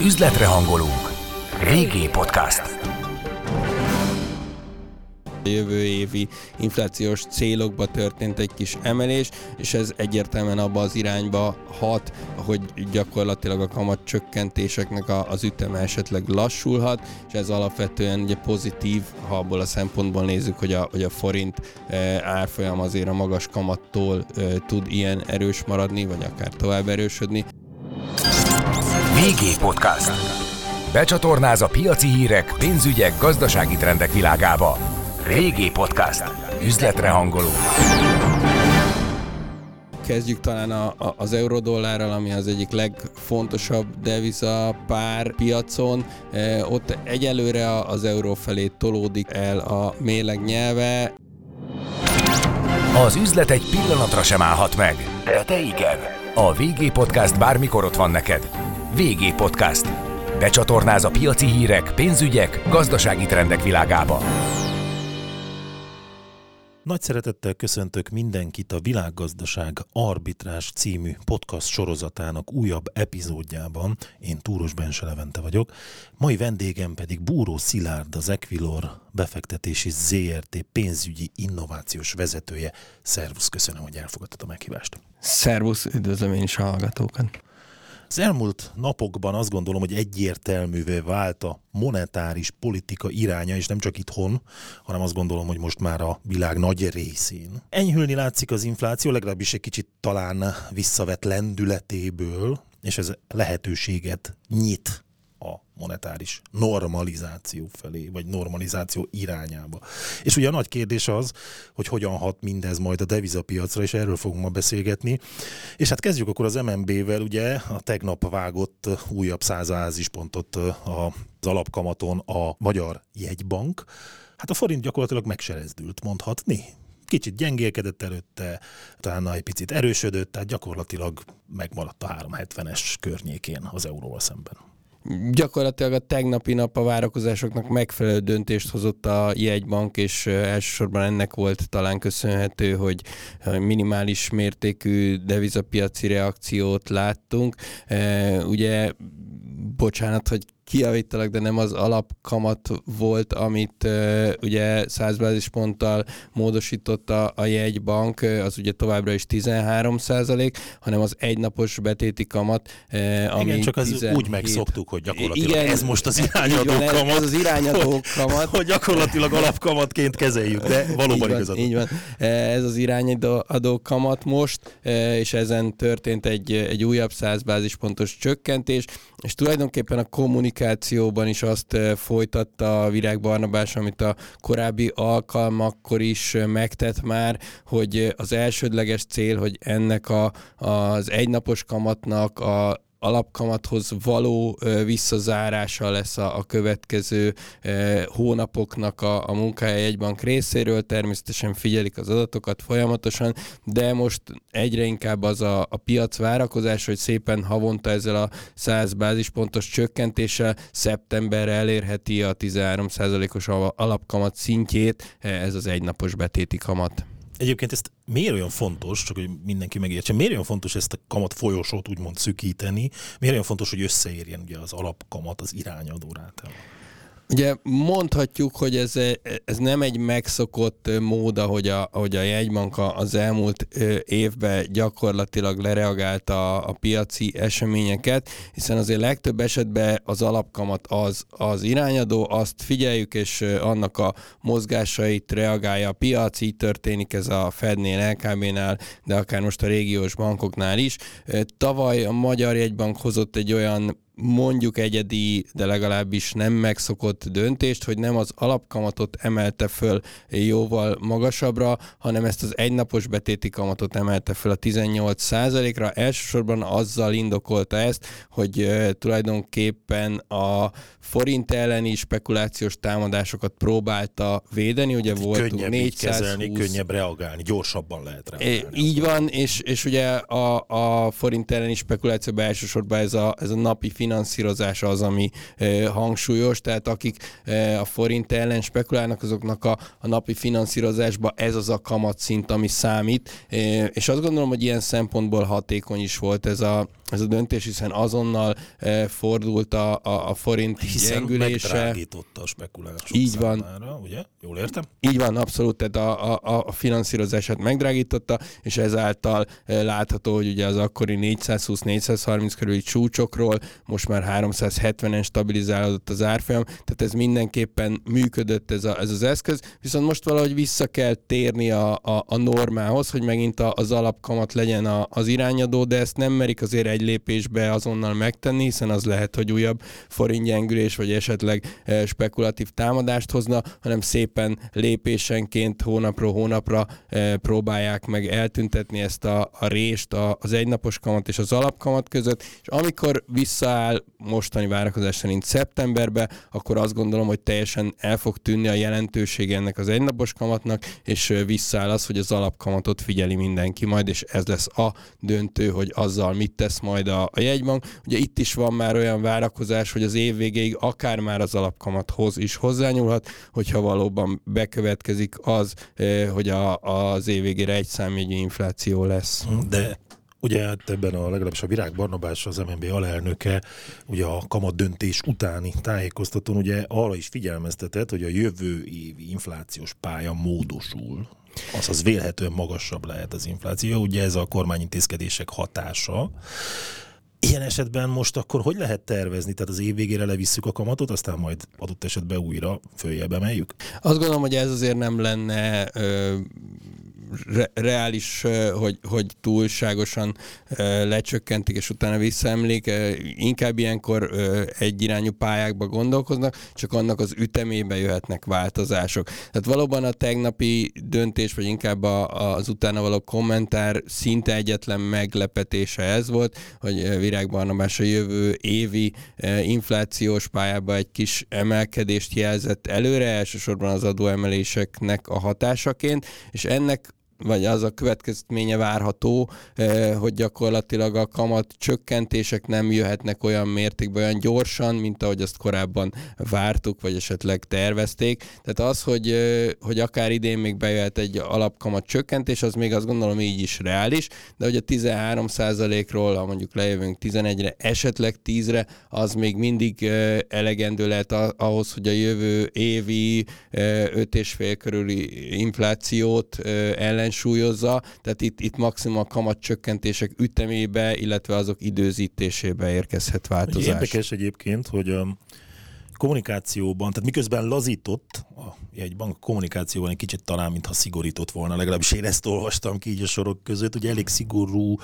Üzletre hangolunk. VG Podcast. jövő évi inflációs célokba történt egy kis emelés, és ez egyértelműen abba az irányba hat, hogy gyakorlatilag a kamat csökkentéseknek az üteme esetleg lassulhat, és ez alapvetően ugye pozitív, ha abból a szempontból nézzük, hogy a, hogy a forint árfolyam azért a magas kamattól tud ilyen erős maradni, vagy akár tovább erősödni. VG Podcast. Becsatornáz a piaci hírek, pénzügyek, gazdasági trendek világába. Régi Podcast. Üzletre hangoló. Kezdjük talán a, a, az eurodollárral, ami az egyik legfontosabb deviza pár piacon. E, ott egyelőre az euró felé tolódik el a méleg nyelve. Az üzlet egy pillanatra sem állhat meg, de te igen. A VG Podcast bármikor ott van neked. VG Podcast. Becsatornáz a piaci hírek, pénzügyek, gazdasági trendek világába. Nagy szeretettel köszöntök mindenkit a Világgazdaság Arbitrás című podcast sorozatának újabb epizódjában. Én Túros Bense Levente vagyok. Mai vendégem pedig Búró Szilárd, az Equilor befektetési ZRT pénzügyi innovációs vezetője. Szervusz, köszönöm, hogy elfogadtad a meghívást. Szervusz, üdvözlöm én is a hallgatókat. Az elmúlt napokban azt gondolom, hogy egyértelművé vált a monetáris politika iránya, és nem csak itthon, hanem azt gondolom, hogy most már a világ nagy részén. Enyhülni látszik az infláció, legalábbis egy kicsit talán visszavett lendületéből, és ez lehetőséget nyit monetáris normalizáció felé, vagy normalizáció irányába. És ugye a nagy kérdés az, hogy hogyan hat mindez majd a devizapiacra, és erről fogunk ma beszélgetni. És hát kezdjük akkor az MNB-vel, ugye a tegnap vágott újabb százázispontot az alapkamaton a Magyar Jegybank. Hát a forint gyakorlatilag megserezdült, mondhatni kicsit gyengélkedett előtte, utána egy picit erősödött, tehát gyakorlatilag megmaradt a 370-es környékén az euróval szemben gyakorlatilag a tegnapi nap a várakozásoknak megfelelő döntést hozott a jegybank, és elsősorban ennek volt talán köszönhető, hogy minimális mértékű devizapiaci reakciót láttunk. Ugye, bocsánat, hogy kiavítalak, de nem az alapkamat volt, amit uh, ugye 100 bázisponttal módosította a jegybank, az ugye továbbra is 13 százalék, hanem az egynapos betéti kamat, uh, ami Igen, csak az 17... úgy megszoktuk, hogy gyakorlatilag Igen, ez most az irányadó van, kamat. Ez az irányadó kamat. hogy gyakorlatilag alapkamatként kezeljük, de valóban van, így van. Ez az irányadó kamat most, és ezen történt egy, egy újabb 100 bázispontos csökkentés, és tulajdonképpen a kommunikációban is azt eh, folytatta a Virág Barnabás, amit a korábbi alkalmakkor is eh, megtett már, hogy az elsődleges cél, hogy ennek a, az egynapos kamatnak a alapkamathoz való visszazárása lesz a, a következő hónapoknak a, a munkája egybank részéről. Természetesen figyelik az adatokat folyamatosan, de most egyre inkább az a, a piac várakozás, hogy szépen havonta ezzel a 100 bázispontos csökkentéssel szeptemberre elérheti a 13%-os alapkamat szintjét, ez az egynapos betéti kamat. Egyébként ezt miért olyan fontos, csak hogy mindenki megértse, miért olyan fontos ezt a kamat folyosót úgymond szükíteni, miért olyan fontos, hogy összeérjen ugye az alapkamat az irányadó rátával? Ugye mondhatjuk, hogy ez, ez nem egy megszokott mód, ahogy a, ahogy a jegybank az elmúlt évben gyakorlatilag lereagálta a, a piaci eseményeket, hiszen azért legtöbb esetben az alapkamat az, az irányadó, azt figyeljük, és annak a mozgásait reagálja a piac, így történik ez a Fednél, LKB-nál, de akár most a régiós bankoknál is. Tavaly a Magyar Jegybank hozott egy olyan mondjuk egyedi, de legalábbis nem megszokott döntést, hogy nem az alapkamatot emelte föl jóval magasabbra, hanem ezt az egynapos betéti kamatot emelte föl a 18% ra Elsősorban azzal indokolta ezt, hogy tulajdonképpen a forint elleni spekulációs támadásokat próbálta védeni, ugye volt 420... kezelni, könnyebb reagálni, gyorsabban lehet reagálni. Így van, és, és ugye a, a forint elleni spekulációban elsősorban ez a, ez a napi finanszírozása az, ami hangsúlyos, tehát akik a forint ellen spekulálnak, azoknak a, a napi finanszírozásba ez az a kamatszint, ami számít, és azt gondolom, hogy ilyen szempontból hatékony is volt ez a, ez a döntés, hiszen azonnal fordult a, a, a forint hiszen gyengülése. a spekulások Így van. Számára, ugye? Jól értem? Így van, abszolút, tehát a, a, a finanszírozását megdrágította, és ezáltal látható, hogy ugye az akkori 420-430 körüli csúcsokról most már 370-en stabilizálódott az árfolyam, tehát ez mindenképpen működött ez, a, ez az eszköz, viszont most valahogy vissza kell térni a, a, a normához, hogy megint a, az alapkamat legyen a, az irányadó, de ezt nem merik azért egy lépésbe azonnal megtenni, hiszen az lehet, hogy újabb forintgyengülés, vagy esetleg e, spekulatív támadást hozna, hanem szépen lépésenként hónapról hónapra e, próbálják meg eltüntetni ezt a, a rést az egynapos kamat és az alapkamat között, és amikor visszaáll mostani várakozás szerint szeptemberbe, akkor azt gondolom, hogy teljesen el fog tűnni a jelentősége ennek az egynapos kamatnak, és visszaáll az, hogy az alapkamatot figyeli mindenki majd, és ez lesz a döntő, hogy azzal mit tesz majd a, a jegybank. Ugye itt is van már olyan várakozás, hogy az év végéig akár már az alapkamathoz is hozzányúlhat, hogyha valóban bekövetkezik az, hogy a, az év végére egy számjegyű infláció lesz. De Ugye hát ebben a legalábbis a Virág Barnabás, az MNB alelnöke, ugye a kamat döntés utáni tájékoztatón ugye arra is figyelmeztetett, hogy a jövő évi inflációs pálya módosul. Azaz vélhetően magasabb lehet az infláció, ugye ez a kormányintézkedések hatása. Ilyen esetben most akkor hogy lehet tervezni? Tehát az év végére levisszük a kamatot, aztán majd adott esetben újra följebb emeljük? Azt gondolom, hogy ez azért nem lenne ö, re- reális, hogy, hogy túlságosan lecsökkentik, és utána visszaemlék. Inkább ilyenkor egyirányú pályákba gondolkoznak, csak annak az ütemébe jöhetnek változások. Tehát valóban a tegnapi döntés, vagy inkább a, az utána való kommentár szinte egyetlen meglepetése ez volt, hogy Virág Barnabás a jövő évi inflációs pályába egy kis emelkedést jelzett előre, elsősorban az adóemeléseknek a hatásaként, és ennek vagy az a következménye várható, eh, hogy gyakorlatilag a kamat csökkentések nem jöhetnek olyan mértékben, olyan gyorsan, mint ahogy azt korábban vártuk, vagy esetleg tervezték. Tehát az, hogy, eh, hogy akár idén még bejöhet egy alapkamat csökkentés, az még azt gondolom így is reális, de hogy a 13%-ról, ha mondjuk lejövünk 11-re, esetleg 10-re, az még mindig eh, elegendő lehet ahhoz, hogy a jövő évi 5,5 körüli inflációt ellen ellensúlyozza, tehát itt, itt maximum a kamatcsökkentések ütemébe, illetve azok időzítésébe érkezhet változás. Érdekes egyébként, hogy a kommunikációban, tehát miközben lazított a jegybank kommunikációban egy kicsit talán, mintha szigorított volna, legalábbis én ezt olvastam ki így a sorok között, ugye elég szigorú uh,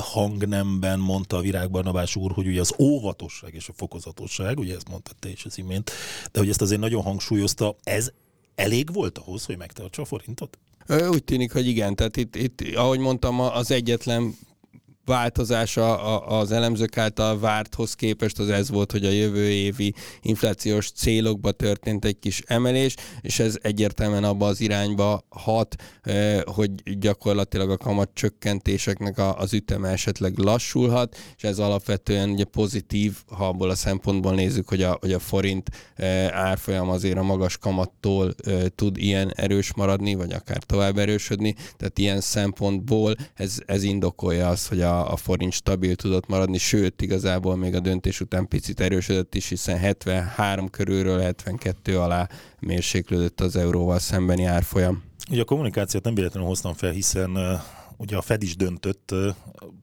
hangnemben mondta a Virág Barnabás úr, hogy ugye az óvatosság és a fokozatosság, ugye ezt mondta te is az imént, de hogy ezt azért nagyon hangsúlyozta, ez elég volt ahhoz, hogy megtartsa a forintot? Úgy tűnik, hogy igen. Tehát itt, itt ahogy mondtam, az egyetlen változása az elemzők által várthoz képest az ez volt, hogy a jövő évi inflációs célokba történt egy kis emelés, és ez egyértelműen abba az irányba hat, eh, hogy gyakorlatilag a kamat csökkentéseknek az üteme esetleg lassulhat, és ez alapvetően ugye pozitív, ha abból a szempontból nézzük, hogy a, hogy a forint eh, árfolyam azért a magas kamattól eh, tud ilyen erős maradni, vagy akár tovább erősödni, tehát ilyen szempontból ez, ez indokolja azt, hogy a a, forint stabil tudott maradni, sőt, igazából még a döntés után picit erősödött is, hiszen 73 körülről 72 alá mérséklődött az euróval szembeni árfolyam. Ugye a kommunikációt nem véletlenül hoztam fel, hiszen ugye a Fed is döntött, uh,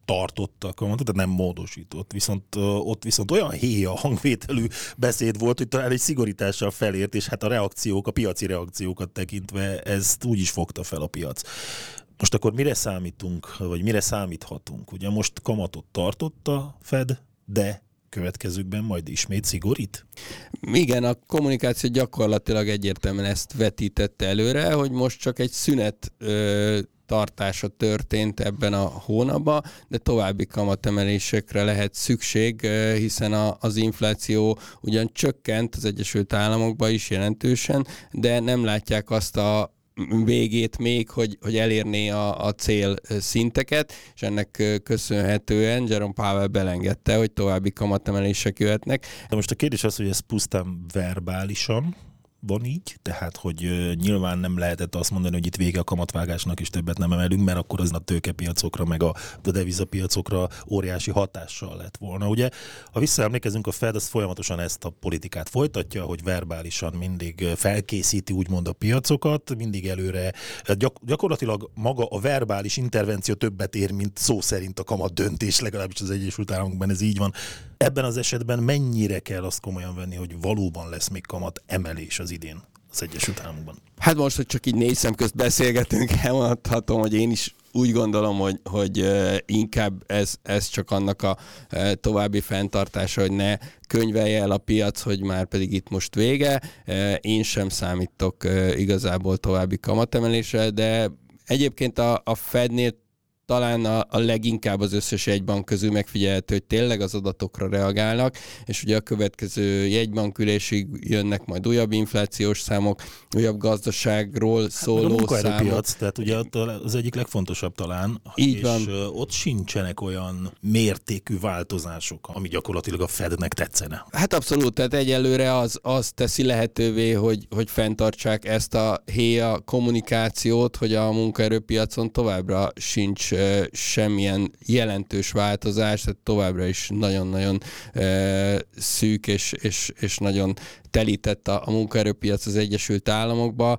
tartott a kamatot, tehát nem módosított. Viszont ott viszont olyan héja hangvételű beszéd volt, hogy talán egy szigorítással felért, és hát a reakciók, a piaci reakciókat tekintve ezt úgy is fogta fel a piac. Most akkor mire számítunk, vagy mire számíthatunk? Ugye most kamatot tartott a Fed, de következőkben majd ismét szigorít? Igen, a kommunikáció gyakorlatilag egyértelműen ezt vetítette előre, hogy most csak egy szünet ö, tartása történt ebben a hónapban, de további kamatemelésekre lehet szükség, hiszen a, az infláció ugyan csökkent az Egyesült Államokban is jelentősen, de nem látják azt a végét még, hogy, hogy elérné a, a cél szinteket, és ennek köszönhetően Jerome Powell belengedte, hogy további kamatemelések jöhetnek. De most a kérdés az, hogy ez pusztán verbálisan van így, tehát hogy nyilván nem lehetett azt mondani, hogy itt vége a kamatvágásnak, és többet nem emelünk, mert akkor az a tőkepiacokra, meg a, a devizapiacokra óriási hatással lett volna. Ugye, ha visszaemlékezünk, a Fed az folyamatosan ezt a politikát folytatja, hogy verbálisan mindig felkészíti úgymond a piacokat, mindig előre. Gyak, gyakorlatilag maga a verbális intervenció többet ér, mint szó szerint a kamat döntés, legalábbis az Egyesült Államokban ez így van. Ebben az esetben mennyire kell azt komolyan venni, hogy valóban lesz még kamat emelés az idén az Egyesült Államokban? Hát most, hogy csak így négy szem közt beszélgetünk, elmondhatom, hogy én is úgy gondolom, hogy, hogy inkább ez, ez csak annak a további fenntartása, hogy ne könyvelje el a piac, hogy már pedig itt most vége. Én sem számítok igazából további kamatemelésre, de egyébként a, a Fednél talán a, a leginkább az összes jegybank közül megfigyelhető, hogy tényleg az adatokra reagálnak, és ugye a következő jegybankülésig jönnek majd újabb inflációs számok, újabb gazdaságról hát szóló hát, a számok. tehát ugye az egyik legfontosabb talán, Így és van. ott sincsenek olyan mértékű változások, ami gyakorlatilag a Fednek tetszene. Hát abszolút, tehát egyelőre az, az teszi lehetővé, hogy, hogy fenntartsák ezt a héja kommunikációt, hogy a munkaerőpiacon továbbra sincs semmilyen jelentős változás, tehát továbbra is nagyon-nagyon szűk és, és, és nagyon telített a, a munkaerőpiac az Egyesült Államokba,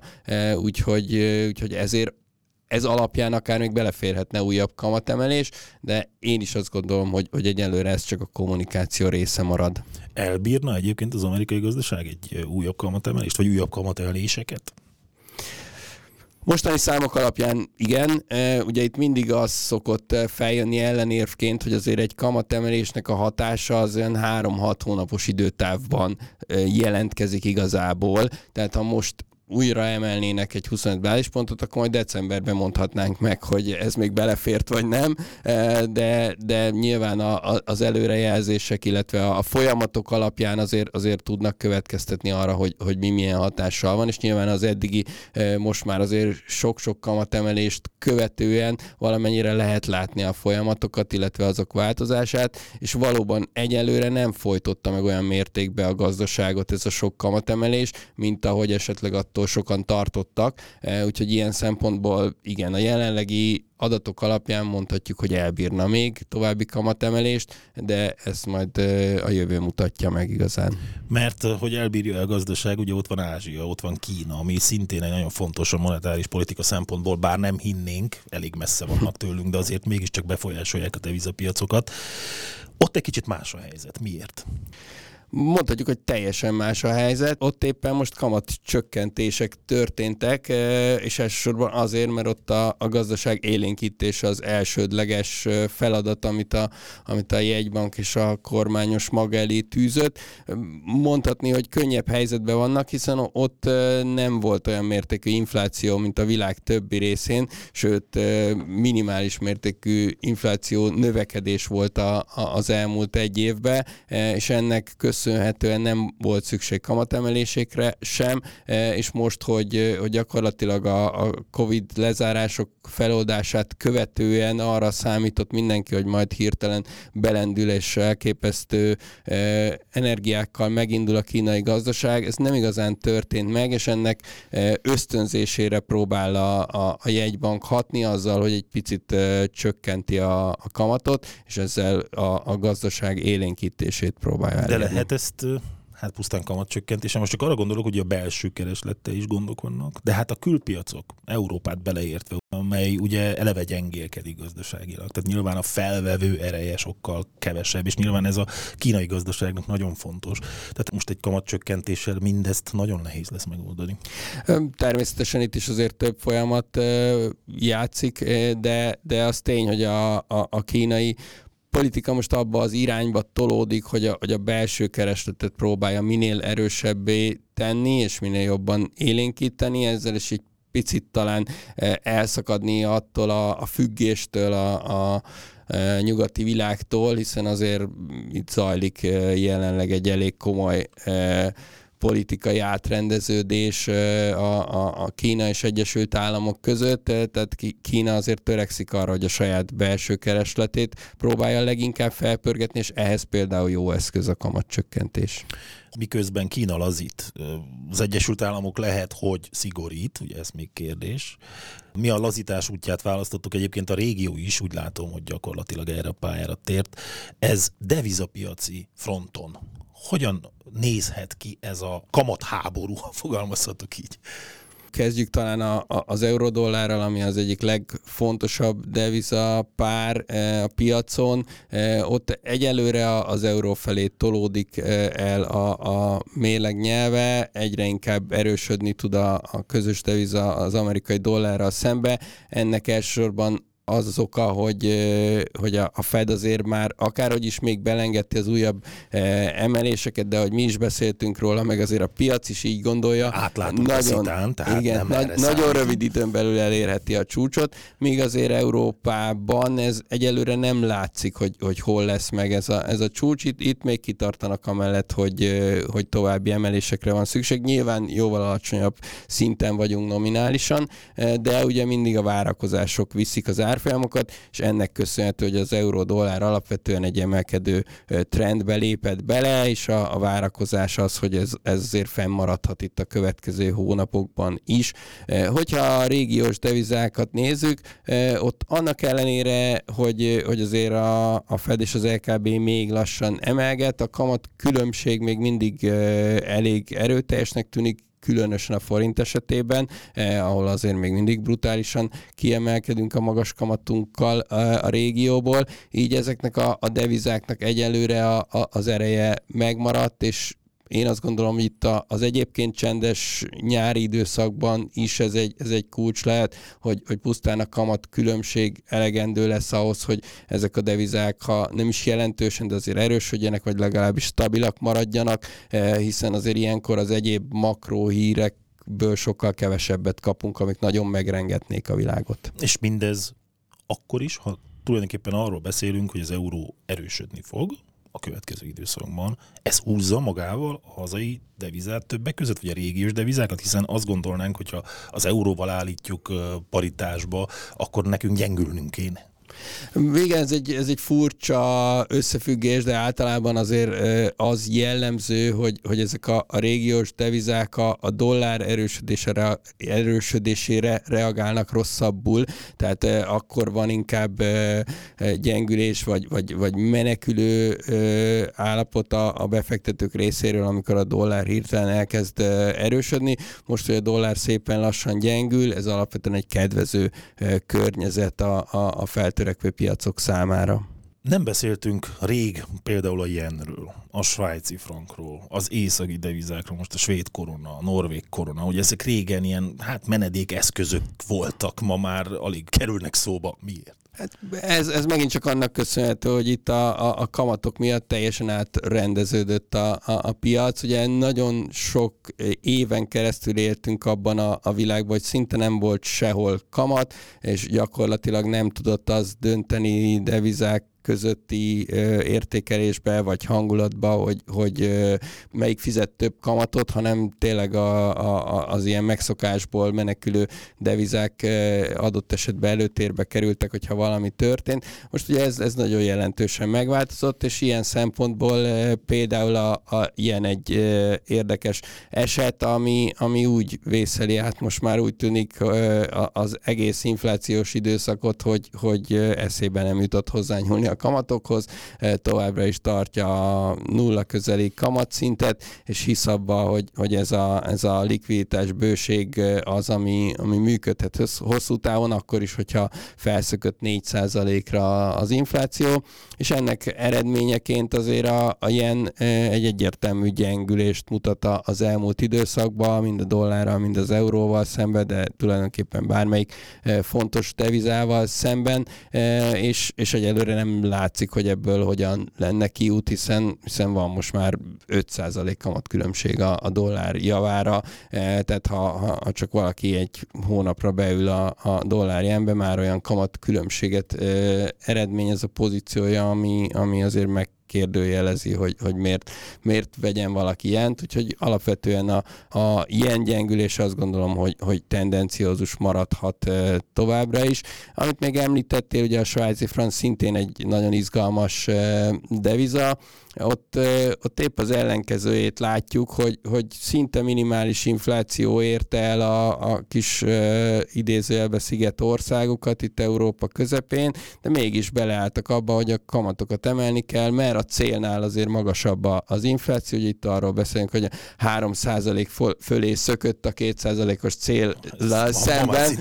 úgyhogy, úgyhogy ezért ez alapján akár még beleférhetne újabb kamatemelés, de én is azt gondolom, hogy, hogy egyelőre ez csak a kommunikáció része marad. Elbírna egyébként az amerikai gazdaság egy újabb kamatemelést, vagy újabb kamatemeléseket? Mostani számok alapján igen, ugye itt mindig az szokott feljönni ellenérvként, hogy azért egy kamatemelésnek a hatása az olyan 3-6 hónapos időtávban jelentkezik igazából. Tehát ha most újra emelnének egy 25 bázispontot, akkor majd decemberben mondhatnánk meg, hogy ez még belefért vagy nem, e, de, de nyilván a, a, az előrejelzések, illetve a, a folyamatok alapján azért, azért tudnak következtetni arra, hogy, hogy mi milyen hatással van, és nyilván az eddigi e, most már azért sok-sok kamatemelést követően valamennyire lehet látni a folyamatokat, illetve azok változását, és valóban egyelőre nem folytotta meg olyan mértékben a gazdaságot ez a sok kamatemelés, mint ahogy esetleg attól attól sokan tartottak, e, úgyhogy ilyen szempontból igen, a jelenlegi adatok alapján mondhatjuk, hogy elbírna még további kamatemelést, de ezt majd e, a jövő mutatja meg igazán. Mert e, hogy elbírja a gazdaság, ugye ott van Ázsia, ott van Kína, ami szintén egy nagyon fontos a monetáris politika szempontból, bár nem hinnénk, elég messze vannak tőlünk, de azért mégiscsak befolyásolják a devizapiacokat. Ott egy kicsit más a helyzet. Miért? Mondhatjuk, hogy teljesen más a helyzet. Ott éppen most kamat csökkentések történtek, e, és elsősorban azért, mert ott a, a gazdaság élénkítése az elsődleges e, feladat, amit a, amit a jegybank és a kormányos maga elé tűzött. Mondhatni, hogy könnyebb helyzetben vannak, hiszen ott e, nem volt olyan mértékű infláció, mint a világ többi részén, sőt minimális mértékű infláció növekedés volt a, a, az elmúlt egy évben, és ennek köszönhetően köszönhetően nem volt szükség kamatemelésekre sem, e, és most, hogy, hogy gyakorlatilag a, a COVID lezárások feloldását követően arra számított mindenki, hogy majd hirtelen belendül és elképesztő e, energiákkal megindul a kínai gazdaság. Ez nem igazán történt meg, és ennek e, ösztönzésére próbál a, a, a jegybank hatni azzal, hogy egy picit csökkenti a, a kamatot, és ezzel a, a gazdaság élénkítését próbálja elérni. De lehet ezt hát pusztán kamatcsökkentése. Most csak arra gondolok, hogy a belső kereslette is gondok vannak, de hát a külpiacok, Európát beleértve, amely ugye eleve gyengélkedik gazdaságilag. Tehát nyilván a felvevő ereje sokkal kevesebb, és nyilván ez a kínai gazdaságnak nagyon fontos. Tehát most egy kamatcsökkentéssel mindezt nagyon nehéz lesz megoldani. Természetesen itt is azért több folyamat játszik, de, de az tény, hogy a, a, a kínai politika most abba az irányba tolódik, hogy a, hogy a belső keresletet próbálja minél erősebbé tenni, és minél jobban élénkíteni, ezzel is egy picit talán e, elszakadni attól a, a függéstől a, a e, nyugati világtól, hiszen azért itt zajlik e, jelenleg egy elég komoly politikai átrendeződés a, a, a Kína és Egyesült Államok között, tehát Kína azért törekszik arra, hogy a saját belső keresletét próbálja leginkább felpörgetni, és ehhez például jó eszköz a kamatcsökkentés. Miközben Kína lazít. Az Egyesült Államok lehet, hogy szigorít, ugye ez még kérdés. Mi a lazítás útját választottuk, egyébként a régió is, úgy látom, hogy gyakorlatilag erre a pályára tért. Ez devizapiaci fronton. Hogyan nézhet ki ez a kamatháború, ha fogalmazhatok így? Kezdjük talán a, a, az eurodollárral, ami az egyik legfontosabb deviza pár e, a piacon. E, ott egyelőre az euró felé tolódik e, el a, a mérleg nyelve, egyre inkább erősödni tud a, a közös deviza az amerikai dollárral szembe. Ennek elsősorban az az oka, hogy, hogy a, a Fed azért már akárhogy is még belengedte az újabb emeléseket, de hogy mi is beszéltünk róla, meg azért a piac is így gondolja. Átláttuk nagyon, szitán, tehát igen, nem nagy, nagyon rövid időn belül elérheti a csúcsot, míg azért Európában ez egyelőre nem látszik, hogy, hogy hol lesz meg ez a, ez a csúcs. Itt, itt még kitartanak amellett, hogy, hogy további emelésekre van szükség. Nyilván jóval alacsonyabb szinten vagyunk nominálisan, de ugye mindig a várakozások viszik az ár árfolyamokat, és ennek köszönhető, hogy az euró-dollár alapvetően egy emelkedő trendbe lépett bele, és a, a várakozás az, hogy ez, ez azért fennmaradhat itt a következő hónapokban is. Hogyha a régiós devizákat nézzük, ott annak ellenére, hogy, hogy azért a, a Fed és az LKB még lassan emelget, a kamat különbség még mindig elég erőteljesnek tűnik, különösen a forint esetében, eh, ahol azért még mindig brutálisan kiemelkedünk a magas kamatunkkal eh, a régióból, így ezeknek a, a devizáknak egyelőre a, a, az ereje megmaradt, és én azt gondolom, hogy itt az egyébként csendes nyári időszakban is ez egy, ez egy kulcs lehet, hogy, hogy pusztán a kamat különbség elegendő lesz ahhoz, hogy ezek a devizák, ha nem is jelentősen, de azért erősödjenek, vagy legalábbis stabilak maradjanak, eh, hiszen azért ilyenkor az egyéb makró hírek ből sokkal kevesebbet kapunk, amik nagyon megrengetnék a világot. És mindez akkor is, ha tulajdonképpen arról beszélünk, hogy az euró erősödni fog, a következő időszakban. Ez húzza magával a hazai devizát többek között, vagy a régiós devizákat, hiszen azt gondolnánk, hogyha az euróval állítjuk paritásba, akkor nekünk gyengülnünk kéne. Igen, ez egy, ez egy furcsa összefüggés, de általában azért az jellemző, hogy, hogy ezek a, a régiós devizák a, a dollár erősödésére, erősödésére reagálnak rosszabbul, tehát akkor van inkább gyengülés vagy, vagy, vagy menekülő állapota a befektetők részéről, amikor a dollár hirtelen elkezd erősödni. Most, hogy a dollár szépen lassan gyengül, ez alapvetően egy kedvező környezet a, a, a feltörekvő növekvő piacok számára. Nem beszéltünk rég például a jenről, a svájci frankról, az északi devizákról, most a svéd korona, a norvég korona, hogy ezek régen ilyen hát menedékeszközök voltak, ma már alig kerülnek szóba. Miért? Hát ez, ez megint csak annak köszönhető, hogy itt a, a, a kamatok miatt teljesen átrendeződött a, a, a piac. Ugye nagyon sok éven keresztül éltünk abban a, a világban, hogy szinte nem volt sehol kamat, és gyakorlatilag nem tudott az dönteni devizák közötti értékelésbe vagy hangulatba, hogy, hogy melyik fizet több kamatot, hanem tényleg a, a, az ilyen megszokásból menekülő devizák adott esetben előtérbe kerültek, hogyha valami történt. Most ugye ez, ez nagyon jelentősen megváltozott, és ilyen szempontból például a, a, ilyen egy érdekes eset, ami, ami úgy vészeli hát most már úgy tűnik az egész inflációs időszakot, hogy, hogy eszébe nem jutott hozzányúlni a kamatokhoz, e, továbbra is tartja a nulla közeli kamatszintet, és hisz abba, hogy, hogy ez, a, ez a likviditás bőség e, az, ami, ami működhet hosszú távon, akkor is, hogyha felszökött 4%-ra az infláció, és ennek eredményeként azért a, a ilyen e, egy egyértelmű gyengülést mutat az elmúlt időszakban, mind a dollárral, mind az euróval szemben, de tulajdonképpen bármelyik fontos devizával szemben, és, és egyelőre nem látszik, hogy ebből hogyan lenne kiút, hiszen, hiszen van most már 5% kamat különbség a, a dollár javára, e, tehát ha, ha, csak valaki egy hónapra beül a, a dollár jenbe, már olyan kamat különbséget e, eredményez a pozíciója, ami, ami azért meg megkérdőjelezi, hogy, hogy miért, miért vegyen valaki ilyent, úgyhogy alapvetően a, a ilyen gyengülés azt gondolom, hogy, hogy tendenciózus maradhat továbbra is. Amit még említettél, ugye a svájci franc szintén egy nagyon izgalmas deviza, ott, ott épp az ellenkezőjét látjuk, hogy, hogy szinte minimális infláció érte el a, a kis uh, idézőjelbe sziget országokat itt Európa közepén, de mégis beleálltak abba, hogy a kamatokat emelni kell, mert a célnál azért magasabb az infláció, hogy itt arról beszélünk, hogy a 3% fölé szökött a 2%-os cél szemben.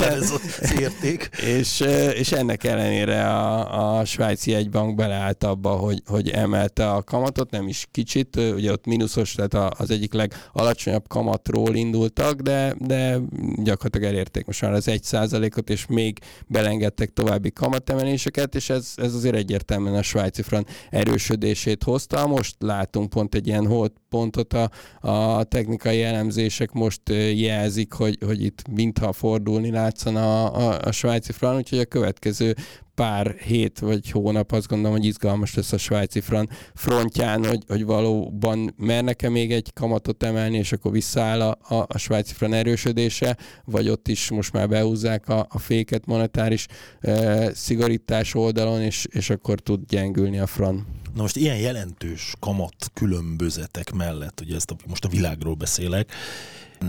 ez az érték. és, és ennek ellenére a, a svájci egybank beleállt abba, hogy, hogy emel emelte a kamatot, nem is kicsit, ugye ott mínuszos, tehát az egyik legalacsonyabb kamatról indultak, de, de gyakorlatilag elérték most már az egy százalékot, és még belengedtek további kamatemeléseket, és ez, ez azért egyértelműen a svájci frank erősödését hozta. Most látunk pont egy ilyen hold pontot a, a technikai elemzések most jelzik, hogy, hogy itt mintha fordulni látszana a, a, a svájci frank, úgyhogy a következő pár hét vagy hónap azt gondolom, hogy izgalmas lesz a svájci fran frontján, hogy, hogy valóban mernek-e még egy kamatot emelni, és akkor visszaáll a, a, a svájci fran erősödése, vagy ott is most már behúzzák a, a féket monetáris e, szigorítás oldalon, és, és akkor tud gyengülni a fran. Na most ilyen jelentős kamat különbözetek mellett, ugye ezt a, most a világról beszélek,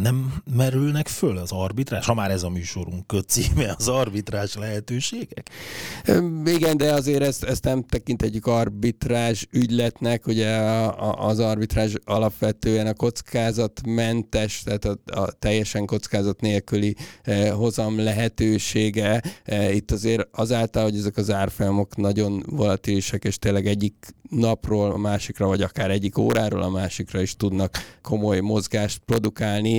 nem merülnek föl az arbitrás? Ha már ez a műsorunk címe, az arbitrás lehetőségek? Igen, de azért ezt, ezt nem tekinthetjük arbitrás ügyletnek, ugye az arbitrás alapvetően a kockázatmentes, tehát a, a teljesen kockázat nélküli hozam lehetősége. Eh, itt azért azáltal, hogy ezek az árfolyamok nagyon volatilisek, és tényleg egyik napról a másikra, vagy akár egyik óráról a másikra is tudnak komoly mozgást produkálni,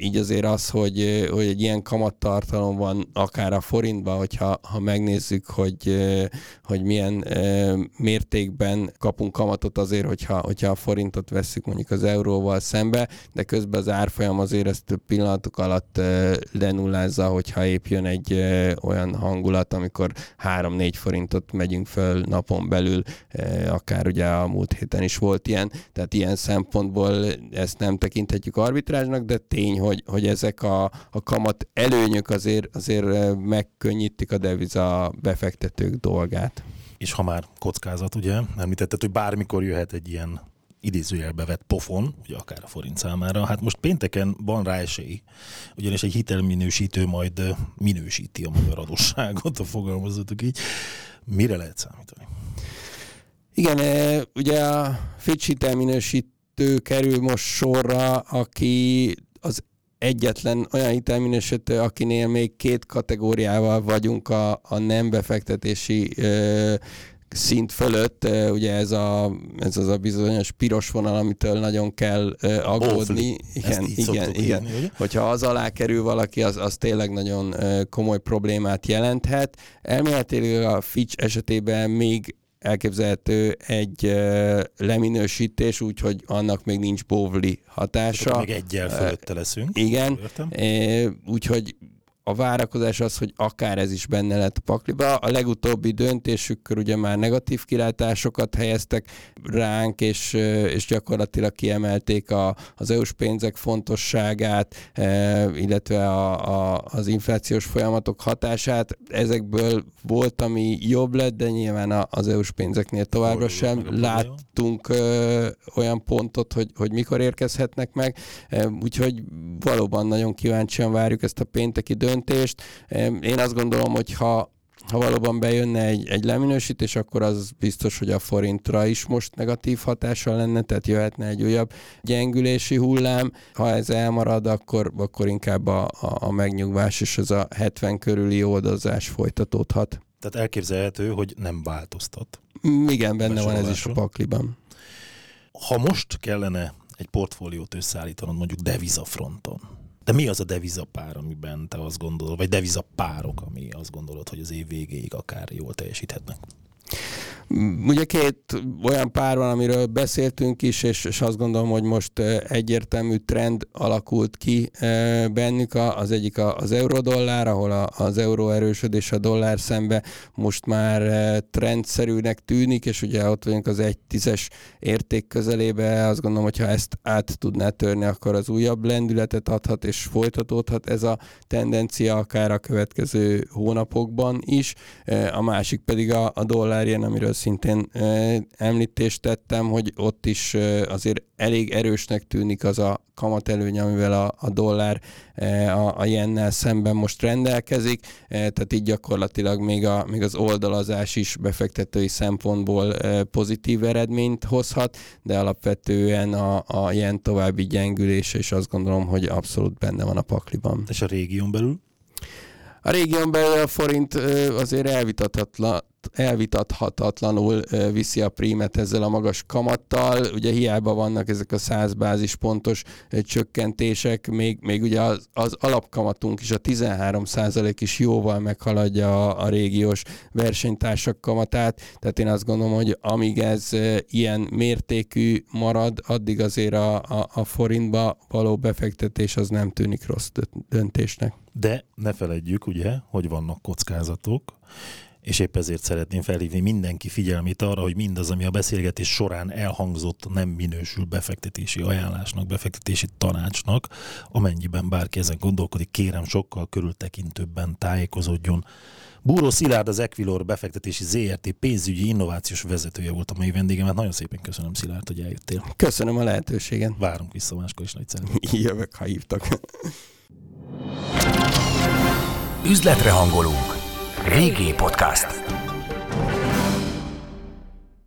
így azért az, hogy, hogy egy ilyen kamattartalom van akár a forintban, hogyha ha megnézzük, hogy, hogy milyen mértékben kapunk kamatot azért, hogyha, hogyha a forintot veszük mondjuk az euróval szembe, de közben az árfolyam azért ezt pillanatok alatt lenullázza, hogyha épp jön egy olyan hangulat, amikor 3-4 forintot megyünk föl napon belül akár ugye a múlt héten is volt ilyen, tehát ilyen szempontból ezt nem tekinthetjük arbitrázsnak, de tény, hogy, hogy ezek a, a kamat előnyök azért, azért megkönnyítik a deviza befektetők dolgát. És ha már kockázat, ugye, említetted, hogy bármikor jöhet egy ilyen idézőjelbe vett pofon, ugye akár a forint számára. Hát most pénteken van rá esély, ugyanis egy hitelminősítő majd minősíti a magyar adósságot, a fogalmazatok így. Mire lehet számítani? Igen, e, ugye a Fitch hitelminősítő kerül most sorra, aki az egyetlen olyan hitelminősítő, akinél még két kategóriával vagyunk a, a nem befektetési ö, szint fölött, ugye ez, a, ez az a bizonyos piros vonal, amitől nagyon kell aggódni. Igen, igen, igen. Írni, Hogyha az alá kerül valaki, az, az tényleg nagyon komoly problémát jelenthet. Elméletileg a Fitch esetében még elképzelhető egy leminősítés, úgyhogy annak még nincs bóvli hatása. Még egyel fölötte leszünk. Igen, úgyhogy a várakozás az, hogy akár ez is benne lett a pakliba. A legutóbbi döntésükkör ugye már negatív kilátásokat helyeztek ránk, és, és gyakorlatilag kiemelték a, az EU-s pénzek fontosságát, illetve a, a, az inflációs folyamatok hatását. Ezekből volt, ami jobb lett, de nyilván az EU-s pénzeknél továbbra Hol sem láttunk olyan pontot, hogy, hogy mikor érkezhetnek meg. Úgyhogy valóban nagyon kíváncsian várjuk ezt a pénteki döntést, döntést. Én azt gondolom, hogy ha ha valóban bejönne egy, egy leminősítés, akkor az biztos, hogy a forintra is most negatív hatással lenne, tehát jöhetne egy újabb gyengülési hullám. Ha ez elmarad, akkor, akkor inkább a, a, a megnyugvás és az a 70 körüli oldozás folytatódhat. Tehát elképzelhető, hogy nem változtat. Mm, igen, benne van ez is a pakliban. Ha most kellene egy portfóliót összeállítanod mondjuk devizafronton, de mi az a devizapár, amiben te azt gondolod, vagy devizapárok, ami azt gondolod, hogy az év végéig akár jól teljesíthetnek? Ugye két olyan pár van, amiről beszéltünk is, és, és azt gondolom, hogy most egyértelmű trend alakult ki bennük. Az egyik az eurodollár, ahol az euró erősödés a dollár szembe most már trendszerűnek tűnik, és ugye ott vagyunk az egy tízes érték közelébe. Azt gondolom, hogy ha ezt át tudná törni, akkor az újabb lendületet adhat, és folytatódhat ez a tendencia akár a következő hónapokban is. A másik pedig a, a dollár ilyen, amiről szintén említést tettem, hogy ott is azért elég erősnek tűnik az a kamatelőny, amivel a, a dollár a, a jennel szemben most rendelkezik, tehát így gyakorlatilag még, a, még az oldalazás is befektetői szempontból pozitív eredményt hozhat, de alapvetően a, a jen további gyengülése, és azt gondolom, hogy abszolút benne van a pakliban. És a régión belül? A régión belül a forint azért elvitathatlan, elvitathatatlanul viszi a prímet ezzel a magas kamattal. Ugye hiába vannak ezek a 100 bázispontos csökkentések, még, még ugye az, az alapkamatunk is, a 13 is jóval meghaladja a, a régiós versenytársak kamatát, tehát én azt gondolom, hogy amíg ez ilyen mértékű marad, addig azért a, a, a forintba való befektetés az nem tűnik rossz döntésnek. De ne feledjük, ugye, hogy vannak kockázatok, és épp ezért szeretném felhívni mindenki figyelmét arra, hogy mindaz, ami a beszélgetés során elhangzott, nem minősül befektetési ajánlásnak, befektetési tanácsnak. Amennyiben bárki ezen gondolkodik, kérem sokkal körültekintőbben tájékozódjon. Búró Szilárd az Equilor befektetési ZRT pénzügyi innovációs vezetője volt a mai vendégem. Hát nagyon szépen köszönöm Szilárd, hogy eljöttél. Köszönöm a lehetőséget. Várunk vissza máskor is nagy szeretettel. Jövök, ha hívtak. Üzletre hangolunk. Régi Podcast.